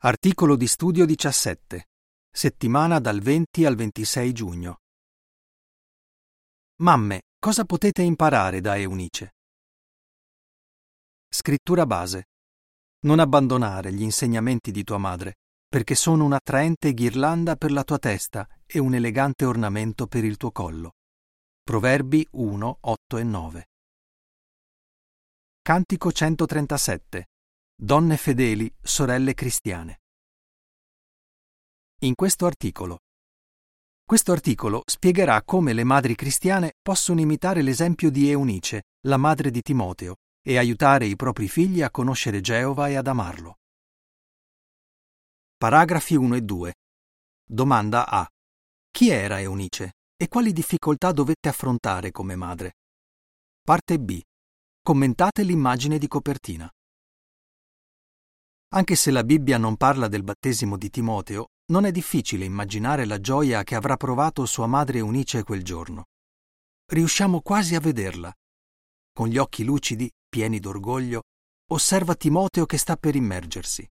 Articolo di studio 17. Settimana dal 20 al 26 giugno. Mamme, cosa potete imparare da Eunice? Scrittura base. Non abbandonare gli insegnamenti di tua madre, perché sono un'attraente ghirlanda per la tua testa e un elegante ornamento per il tuo collo. Proverbi 1, 8 e 9. Cantico 137. Donne fedeli, sorelle cristiane. In questo articolo. Questo articolo spiegherà come le madri cristiane possono imitare l'esempio di Eunice, la madre di Timoteo, e aiutare i propri figli a conoscere Geova e ad amarlo. Paragrafi 1 e 2. Domanda A. Chi era Eunice e quali difficoltà dovette affrontare come madre? Parte B. Commentate l'immagine di copertina. Anche se la Bibbia non parla del battesimo di Timoteo, non è difficile immaginare la gioia che avrà provato sua madre Eunice quel giorno. Riusciamo quasi a vederla. Con gli occhi lucidi, pieni d'orgoglio, osserva Timoteo che sta per immergersi.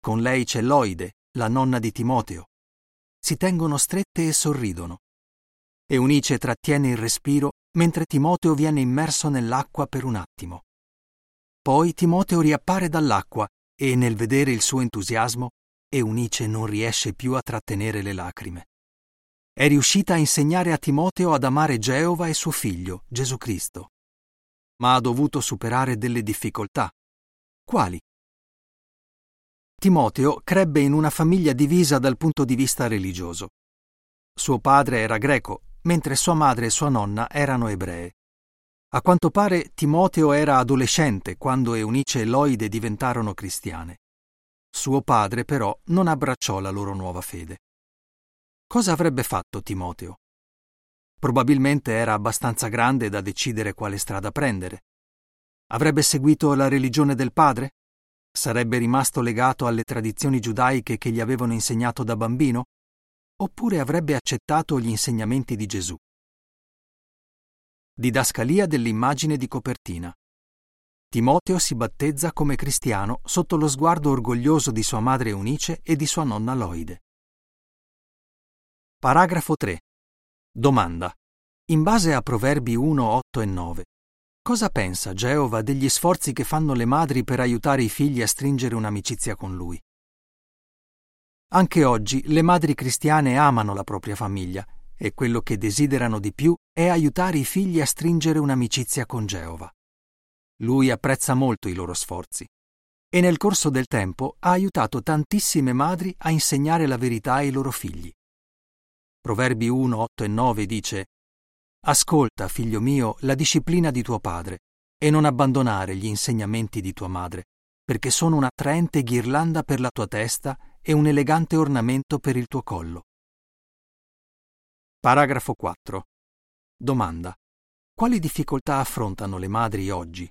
Con lei c'è Loide, la nonna di Timoteo. Si tengono strette e sorridono. Eunice trattiene il respiro mentre Timoteo viene immerso nell'acqua per un attimo. Poi Timoteo riappare dall'acqua e nel vedere il suo entusiasmo, Eunice non riesce più a trattenere le lacrime. È riuscita a insegnare a Timoteo ad amare Geova e suo figlio, Gesù Cristo. Ma ha dovuto superare delle difficoltà. Quali? Timoteo crebbe in una famiglia divisa dal punto di vista religioso. Suo padre era greco, mentre sua madre e sua nonna erano ebree. A quanto pare Timoteo era adolescente quando Eunice e Loide diventarono cristiane. Suo padre però non abbracciò la loro nuova fede. Cosa avrebbe fatto Timoteo? Probabilmente era abbastanza grande da decidere quale strada prendere. Avrebbe seguito la religione del padre? Sarebbe rimasto legato alle tradizioni giudaiche che gli avevano insegnato da bambino? Oppure avrebbe accettato gli insegnamenti di Gesù? Didascalia dell'immagine di copertina. Timoteo si battezza come cristiano sotto lo sguardo orgoglioso di sua madre Eunice e di sua nonna Loide. Paragrafo 3. Domanda. In base a Proverbi 1, 8 e 9, cosa pensa Geova degli sforzi che fanno le madri per aiutare i figli a stringere un'amicizia con lui? Anche oggi le madri cristiane amano la propria famiglia e quello che desiderano di più è aiutare i figli a stringere un'amicizia con Geova. Lui apprezza molto i loro sforzi e nel corso del tempo ha aiutato tantissime madri a insegnare la verità ai loro figli. Proverbi 1, 8 e 9 dice Ascolta, figlio mio, la disciplina di tuo padre e non abbandonare gli insegnamenti di tua madre, perché sono un'attraente ghirlanda per la tua testa e un elegante ornamento per il tuo collo. Paragrafo 4. Domanda. Quali difficoltà affrontano le madri oggi?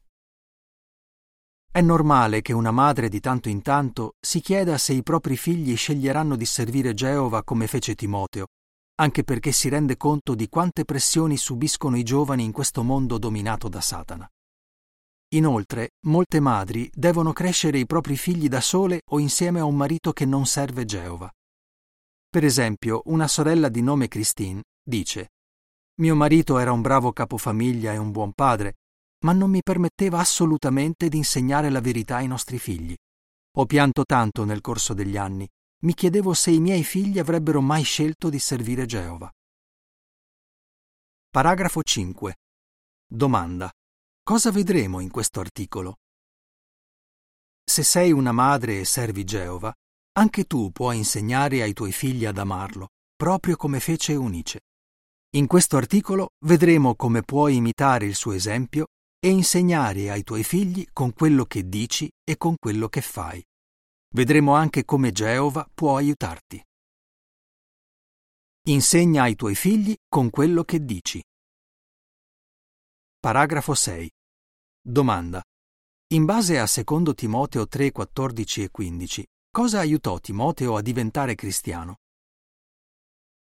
È normale che una madre di tanto in tanto si chieda se i propri figli sceglieranno di servire Geova come fece Timoteo, anche perché si rende conto di quante pressioni subiscono i giovani in questo mondo dominato da Satana. Inoltre, molte madri devono crescere i propri figli da sole o insieme a un marito che non serve Geova. Per esempio, una sorella di nome Christine dice Mio marito era un bravo capofamiglia e un buon padre, ma non mi permetteva assolutamente di insegnare la verità ai nostri figli. Ho pianto tanto nel corso degli anni, mi chiedevo se i miei figli avrebbero mai scelto di servire Geova. Paragrafo 5. Domanda. Cosa vedremo in questo articolo? Se sei una madre e servi Geova, anche tu puoi insegnare ai tuoi figli ad amarlo, proprio come fece Eunice. In questo articolo vedremo come puoi imitare il suo esempio e insegnare ai tuoi figli con quello che dici e con quello che fai. Vedremo anche come Geova può aiutarti. Insegna ai tuoi figli con quello che dici. Paragrafo 6. Domanda. In base a 2 Timoteo 3, 14 e 15, Cosa aiutò Timoteo a diventare cristiano?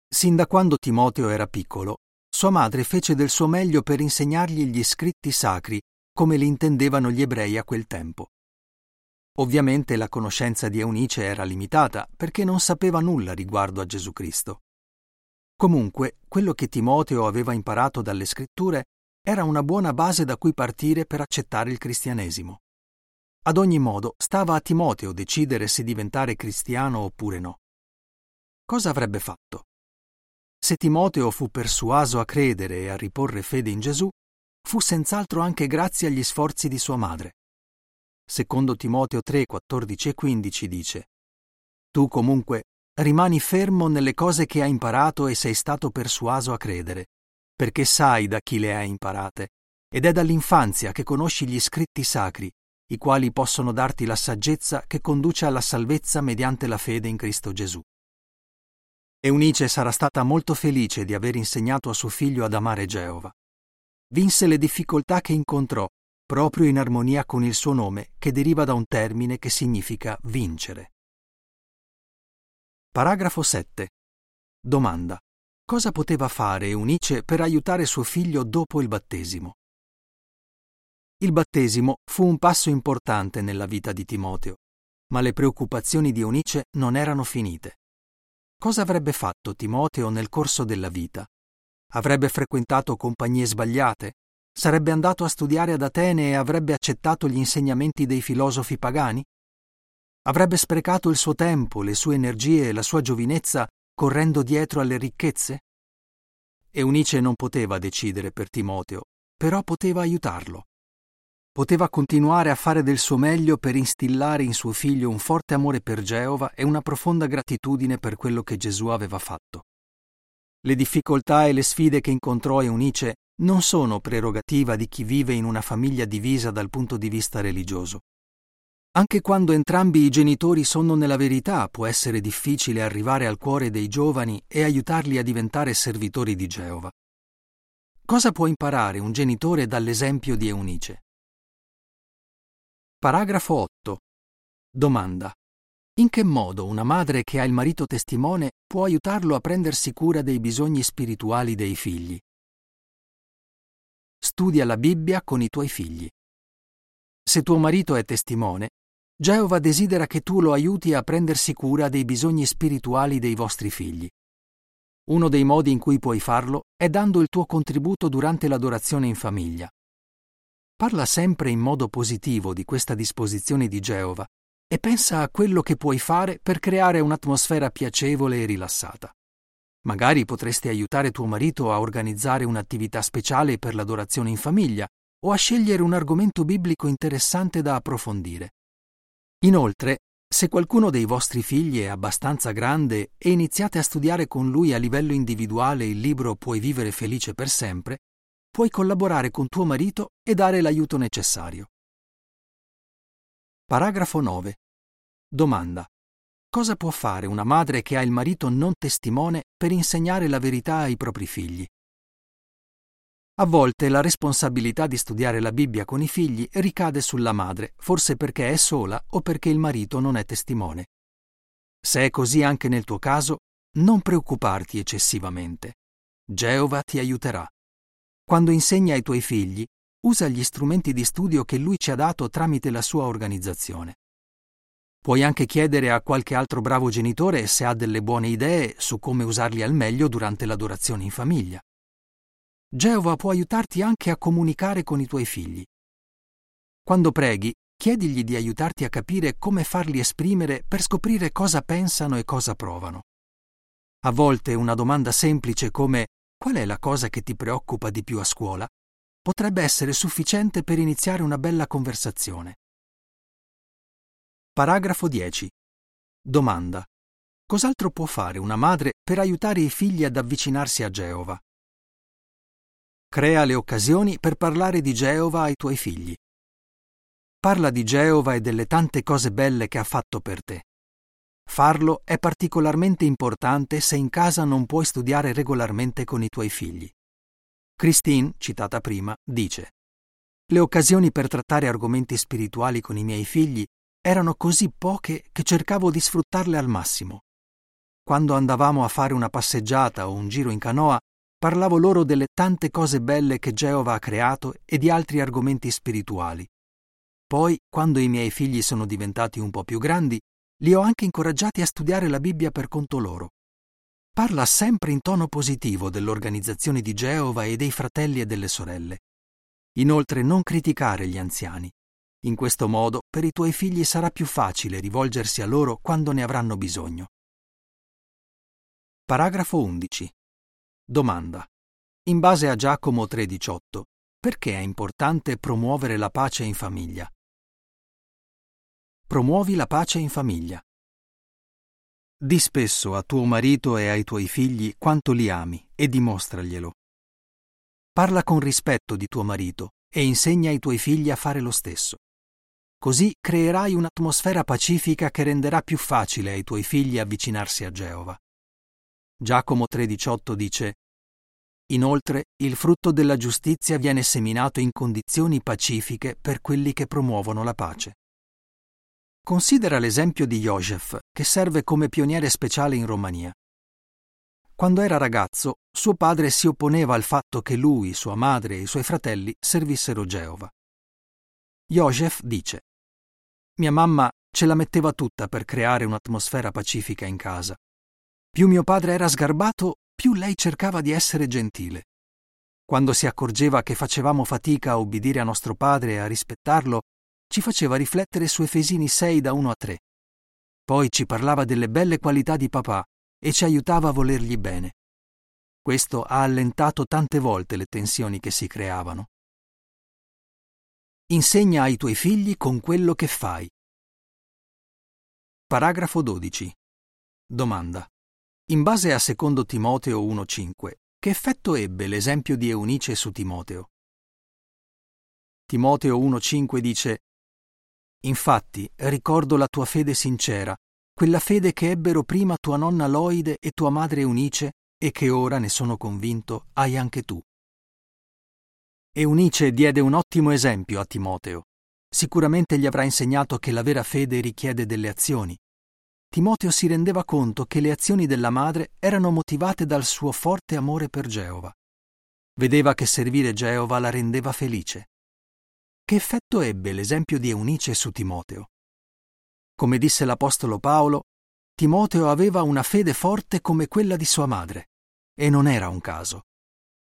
Sin da quando Timoteo era piccolo, sua madre fece del suo meglio per insegnargli gli scritti sacri come li intendevano gli ebrei a quel tempo. Ovviamente la conoscenza di Eunice era limitata perché non sapeva nulla riguardo a Gesù Cristo. Comunque, quello che Timoteo aveva imparato dalle scritture era una buona base da cui partire per accettare il cristianesimo. Ad ogni modo, stava a Timoteo decidere se diventare cristiano oppure no. Cosa avrebbe fatto? Se Timoteo fu persuaso a credere e a riporre fede in Gesù, fu senz'altro anche grazie agli sforzi di sua madre. Secondo Timoteo 3, 14 e 15 dice Tu comunque rimani fermo nelle cose che hai imparato e sei stato persuaso a credere, perché sai da chi le hai imparate, ed è dall'infanzia che conosci gli scritti sacri, i quali possono darti la saggezza che conduce alla salvezza mediante la fede in Cristo Gesù. Eunice sarà stata molto felice di aver insegnato a suo figlio ad amare Geova. Vinse le difficoltà che incontrò, proprio in armonia con il suo nome, che deriva da un termine che significa vincere. Paragrafo 7. Domanda. Cosa poteva fare Eunice per aiutare suo figlio dopo il battesimo? Il battesimo fu un passo importante nella vita di Timoteo, ma le preoccupazioni di Eunice non erano finite. Cosa avrebbe fatto Timoteo nel corso della vita? Avrebbe frequentato compagnie sbagliate? Sarebbe andato a studiare ad Atene e avrebbe accettato gli insegnamenti dei filosofi pagani? Avrebbe sprecato il suo tempo, le sue energie e la sua giovinezza correndo dietro alle ricchezze? Eunice non poteva decidere per Timoteo, però poteva aiutarlo poteva continuare a fare del suo meglio per instillare in suo figlio un forte amore per Geova e una profonda gratitudine per quello che Gesù aveva fatto. Le difficoltà e le sfide che incontrò Eunice non sono prerogativa di chi vive in una famiglia divisa dal punto di vista religioso. Anche quando entrambi i genitori sono nella verità può essere difficile arrivare al cuore dei giovani e aiutarli a diventare servitori di Geova. Cosa può imparare un genitore dall'esempio di Eunice? Paragrafo 8. Domanda. In che modo una madre che ha il marito testimone può aiutarlo a prendersi cura dei bisogni spirituali dei figli? Studia la Bibbia con i tuoi figli. Se tuo marito è testimone, Geova desidera che tu lo aiuti a prendersi cura dei bisogni spirituali dei vostri figli. Uno dei modi in cui puoi farlo è dando il tuo contributo durante l'adorazione in famiglia. Parla sempre in modo positivo di questa disposizione di Geova e pensa a quello che puoi fare per creare un'atmosfera piacevole e rilassata. Magari potresti aiutare tuo marito a organizzare un'attività speciale per l'adorazione in famiglia o a scegliere un argomento biblico interessante da approfondire. Inoltre, se qualcuno dei vostri figli è abbastanza grande e iniziate a studiare con lui a livello individuale il libro Puoi vivere felice per sempre, puoi collaborare con tuo marito e dare l'aiuto necessario. Paragrafo 9. Domanda. Cosa può fare una madre che ha il marito non testimone per insegnare la verità ai propri figli? A volte la responsabilità di studiare la Bibbia con i figli ricade sulla madre, forse perché è sola o perché il marito non è testimone. Se è così anche nel tuo caso, non preoccuparti eccessivamente. Geova ti aiuterà. Quando insegna ai tuoi figli, usa gli strumenti di studio che lui ci ha dato tramite la sua organizzazione. Puoi anche chiedere a qualche altro bravo genitore se ha delle buone idee su come usarli al meglio durante l'adorazione in famiglia. Geova può aiutarti anche a comunicare con i tuoi figli. Quando preghi, chiedigli di aiutarti a capire come farli esprimere per scoprire cosa pensano e cosa provano. A volte una domanda semplice come Qual è la cosa che ti preoccupa di più a scuola? Potrebbe essere sufficiente per iniziare una bella conversazione. Paragrafo 10. Domanda. Cos'altro può fare una madre per aiutare i figli ad avvicinarsi a Geova? Crea le occasioni per parlare di Geova ai tuoi figli. Parla di Geova e delle tante cose belle che ha fatto per te. Farlo è particolarmente importante se in casa non puoi studiare regolarmente con i tuoi figli. Christine, citata prima, dice Le occasioni per trattare argomenti spirituali con i miei figli erano così poche che cercavo di sfruttarle al massimo. Quando andavamo a fare una passeggiata o un giro in canoa, parlavo loro delle tante cose belle che Geova ha creato e di altri argomenti spirituali. Poi, quando i miei figli sono diventati un po' più grandi, li ho anche incoraggiati a studiare la Bibbia per conto loro. Parla sempre in tono positivo dell'organizzazione di Geova e dei fratelli e delle sorelle. Inoltre non criticare gli anziani. In questo modo per i tuoi figli sarà più facile rivolgersi a loro quando ne avranno bisogno. Paragrafo 11. Domanda. In base a Giacomo 3:18, perché è importante promuovere la pace in famiglia? Promuovi la pace in famiglia. Di spesso a tuo marito e ai tuoi figli quanto li ami e dimostraglielo. Parla con rispetto di tuo marito e insegna ai tuoi figli a fare lo stesso. Così creerai un'atmosfera pacifica che renderà più facile ai tuoi figli avvicinarsi a Geova. Giacomo 3:18 dice Inoltre, il frutto della giustizia viene seminato in condizioni pacifiche per quelli che promuovono la pace. Considera l'esempio di Joseph, che serve come pioniere speciale in Romania. Quando era ragazzo, suo padre si opponeva al fatto che lui, sua madre e i suoi fratelli servissero Geova. Joseph dice: Mia mamma ce la metteva tutta per creare un'atmosfera pacifica in casa. Più mio padre era sgarbato, più lei cercava di essere gentile. Quando si accorgeva che facevamo fatica a obbedire a nostro padre e a rispettarlo, ci faceva riflettere su Efesini 6 da 1 a 3. Poi ci parlava delle belle qualità di papà e ci aiutava a volergli bene. Questo ha allentato tante volte le tensioni che si creavano. Insegna ai tuoi figli con quello che fai. Paragrafo 12. Domanda. In base a 2 Timoteo 1.5, che effetto ebbe l'esempio di Eunice su Timoteo? Timoteo 1.5 dice Infatti ricordo la tua fede sincera, quella fede che ebbero prima tua nonna Loide e tua madre Eunice e che ora, ne sono convinto, hai anche tu. Eunice diede un ottimo esempio a Timoteo. Sicuramente gli avrà insegnato che la vera fede richiede delle azioni. Timoteo si rendeva conto che le azioni della madre erano motivate dal suo forte amore per Geova. Vedeva che servire Geova la rendeva felice. Che effetto ebbe l'esempio di Eunice su Timoteo? Come disse l'Apostolo Paolo, Timoteo aveva una fede forte come quella di sua madre, e non era un caso.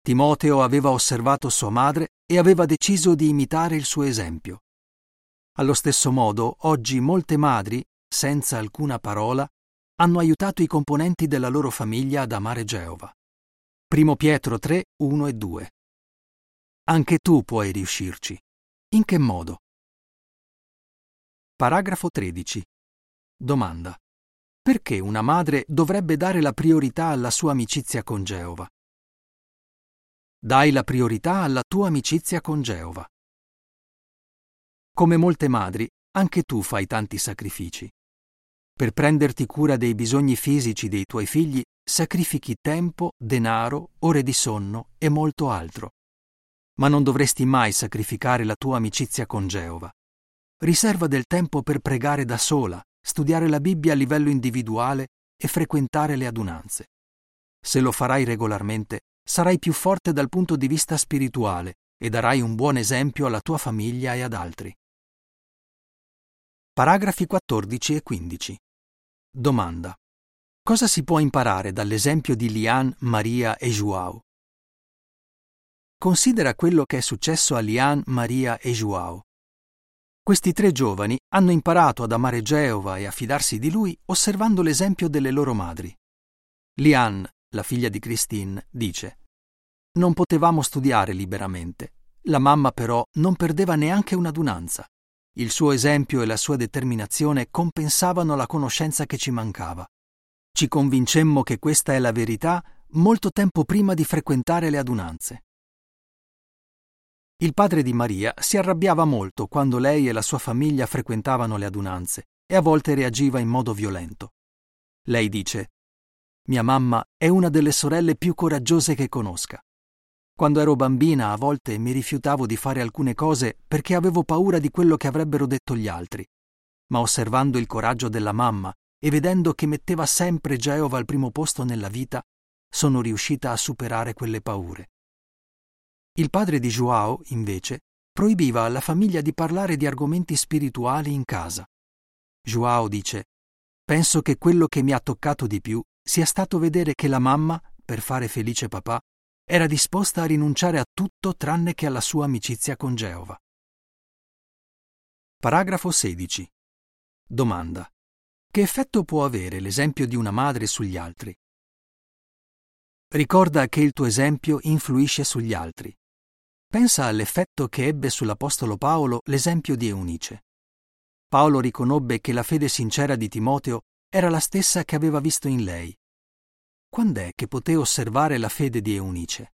Timoteo aveva osservato sua madre e aveva deciso di imitare il suo esempio. Allo stesso modo, oggi molte madri, senza alcuna parola, hanno aiutato i componenti della loro famiglia ad amare Geova. Primo Pietro 3, 1 e 2. Anche tu puoi riuscirci. In che modo? Paragrafo 13. Domanda. Perché una madre dovrebbe dare la priorità alla sua amicizia con Geova? Dai la priorità alla tua amicizia con Geova. Come molte madri, anche tu fai tanti sacrifici. Per prenderti cura dei bisogni fisici dei tuoi figli, sacrifichi tempo, denaro, ore di sonno e molto altro ma non dovresti mai sacrificare la tua amicizia con Geova. Riserva del tempo per pregare da sola, studiare la Bibbia a livello individuale e frequentare le adunanze. Se lo farai regolarmente, sarai più forte dal punto di vista spirituale e darai un buon esempio alla tua famiglia e ad altri. Paragrafi 14 e 15. Domanda. Cosa si può imparare dall'esempio di Lian, Maria e Joao? Considera quello che è successo a Lian, Maria e Joao. Questi tre giovani hanno imparato ad amare Geova e a fidarsi di lui osservando l'esempio delle loro madri. Lian, la figlia di Christine, dice Non potevamo studiare liberamente. La mamma però non perdeva neanche un'adunanza. Il suo esempio e la sua determinazione compensavano la conoscenza che ci mancava. Ci convincemmo che questa è la verità molto tempo prima di frequentare le adunanze. Il padre di Maria si arrabbiava molto quando lei e la sua famiglia frequentavano le adunanze e a volte reagiva in modo violento. Lei dice Mia mamma è una delle sorelle più coraggiose che conosca. Quando ero bambina a volte mi rifiutavo di fare alcune cose perché avevo paura di quello che avrebbero detto gli altri. Ma osservando il coraggio della mamma e vedendo che metteva sempre Geova al primo posto nella vita, sono riuscita a superare quelle paure. Il padre di Joao, invece, proibiva alla famiglia di parlare di argomenti spirituali in casa. Joao dice: Penso che quello che mi ha toccato di più sia stato vedere che la mamma, per fare felice papà, era disposta a rinunciare a tutto tranne che alla sua amicizia con Geova. Paragrafo 16. Domanda. Che effetto può avere l'esempio di una madre sugli altri? Ricorda che il tuo esempio influisce sugli altri. Pensa all'effetto che ebbe sull'Apostolo Paolo l'esempio di Eunice. Paolo riconobbe che la fede sincera di Timoteo era la stessa che aveva visto in lei. Quand'è che poté osservare la fede di Eunice?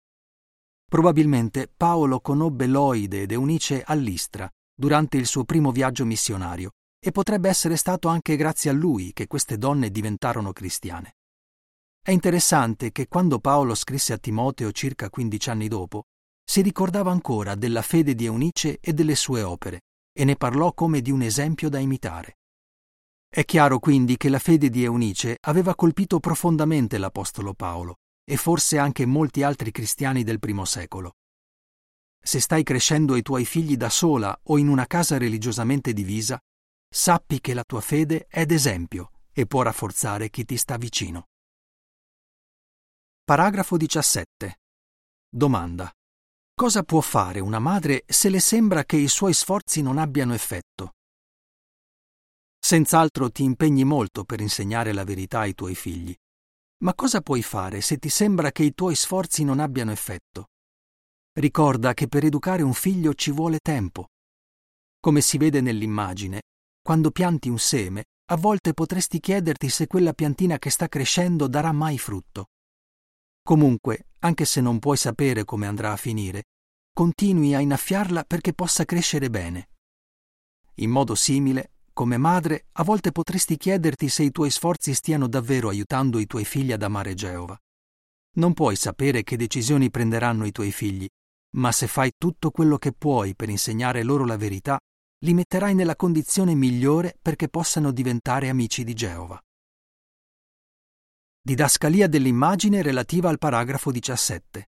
Probabilmente Paolo conobbe Loide ed Eunice all'Istra durante il suo primo viaggio missionario e potrebbe essere stato anche grazie a lui che queste donne diventarono cristiane. È interessante che quando Paolo scrisse a Timoteo circa 15 anni dopo, si ricordava ancora della fede di Eunice e delle sue opere e ne parlò come di un esempio da imitare. È chiaro quindi che la fede di Eunice aveva colpito profondamente l'Apostolo Paolo e forse anche molti altri cristiani del primo secolo. Se stai crescendo i tuoi figli da sola o in una casa religiosamente divisa, sappi che la tua fede è d'esempio e può rafforzare chi ti sta vicino. Paragrafo 17. Domanda. Cosa può fare una madre se le sembra che i suoi sforzi non abbiano effetto? Senz'altro ti impegni molto per insegnare la verità ai tuoi figli. Ma cosa puoi fare se ti sembra che i tuoi sforzi non abbiano effetto? Ricorda che per educare un figlio ci vuole tempo. Come si vede nell'immagine, quando pianti un seme, a volte potresti chiederti se quella piantina che sta crescendo darà mai frutto. Comunque, anche se non puoi sapere come andrà a finire, continui a innaffiarla perché possa crescere bene. In modo simile, come madre, a volte potresti chiederti se i tuoi sforzi stiano davvero aiutando i tuoi figli ad amare Geova. Non puoi sapere che decisioni prenderanno i tuoi figli, ma se fai tutto quello che puoi per insegnare loro la verità, li metterai nella condizione migliore perché possano diventare amici di Geova. Didascalia dell'immagine relativa al paragrafo 17.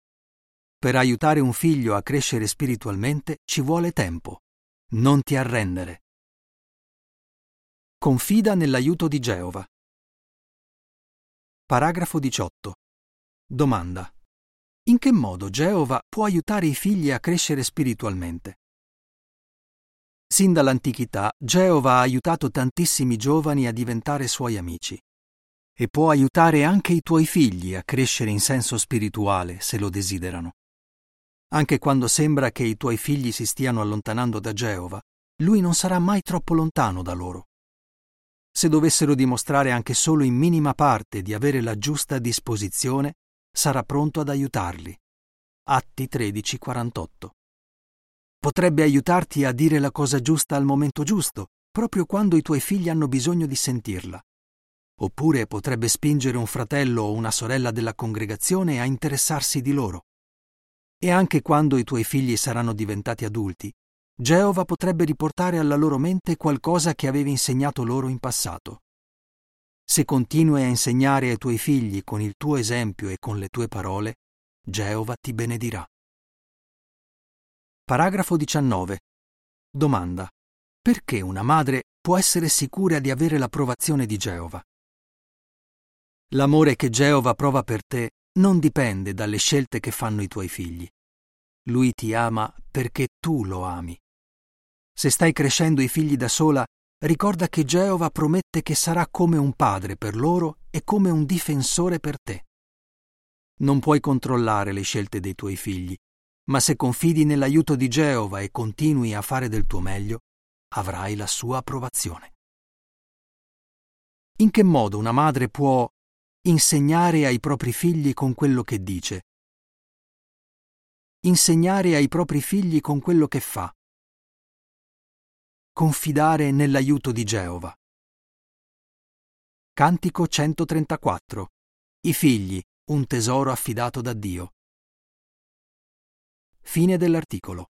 Per aiutare un figlio a crescere spiritualmente ci vuole tempo. Non ti arrendere. Confida nell'aiuto di Geova. Paragrafo 18. Domanda. In che modo Geova può aiutare i figli a crescere spiritualmente? Sin dall'antichità Geova ha aiutato tantissimi giovani a diventare suoi amici e può aiutare anche i tuoi figli a crescere in senso spirituale se lo desiderano. Anche quando sembra che i tuoi figli si stiano allontanando da Geova, lui non sarà mai troppo lontano da loro. Se dovessero dimostrare anche solo in minima parte di avere la giusta disposizione, sarà pronto ad aiutarli. Atti 13:48. Potrebbe aiutarti a dire la cosa giusta al momento giusto, proprio quando i tuoi figli hanno bisogno di sentirla. Oppure potrebbe spingere un fratello o una sorella della congregazione a interessarsi di loro. E anche quando i tuoi figli saranno diventati adulti, Geova potrebbe riportare alla loro mente qualcosa che avevi insegnato loro in passato. Se continui a insegnare ai tuoi figli con il tuo esempio e con le tue parole, Geova ti benedirà. Paragrafo 19. Domanda. Perché una madre può essere sicura di avere l'approvazione di Geova? L'amore che Geova prova per te non dipende dalle scelte che fanno i tuoi figli. Lui ti ama perché tu lo ami. Se stai crescendo i figli da sola, ricorda che Geova promette che sarà come un padre per loro e come un difensore per te. Non puoi controllare le scelte dei tuoi figli, ma se confidi nell'aiuto di Geova e continui a fare del tuo meglio, avrai la sua approvazione. In che modo una madre può insegnare ai propri figli con quello che dice. Insegnare ai propri figli con quello che fa. Confidare nell'aiuto di Geova. Cantico 134. I figli, un tesoro affidato da Dio. Fine dell'articolo.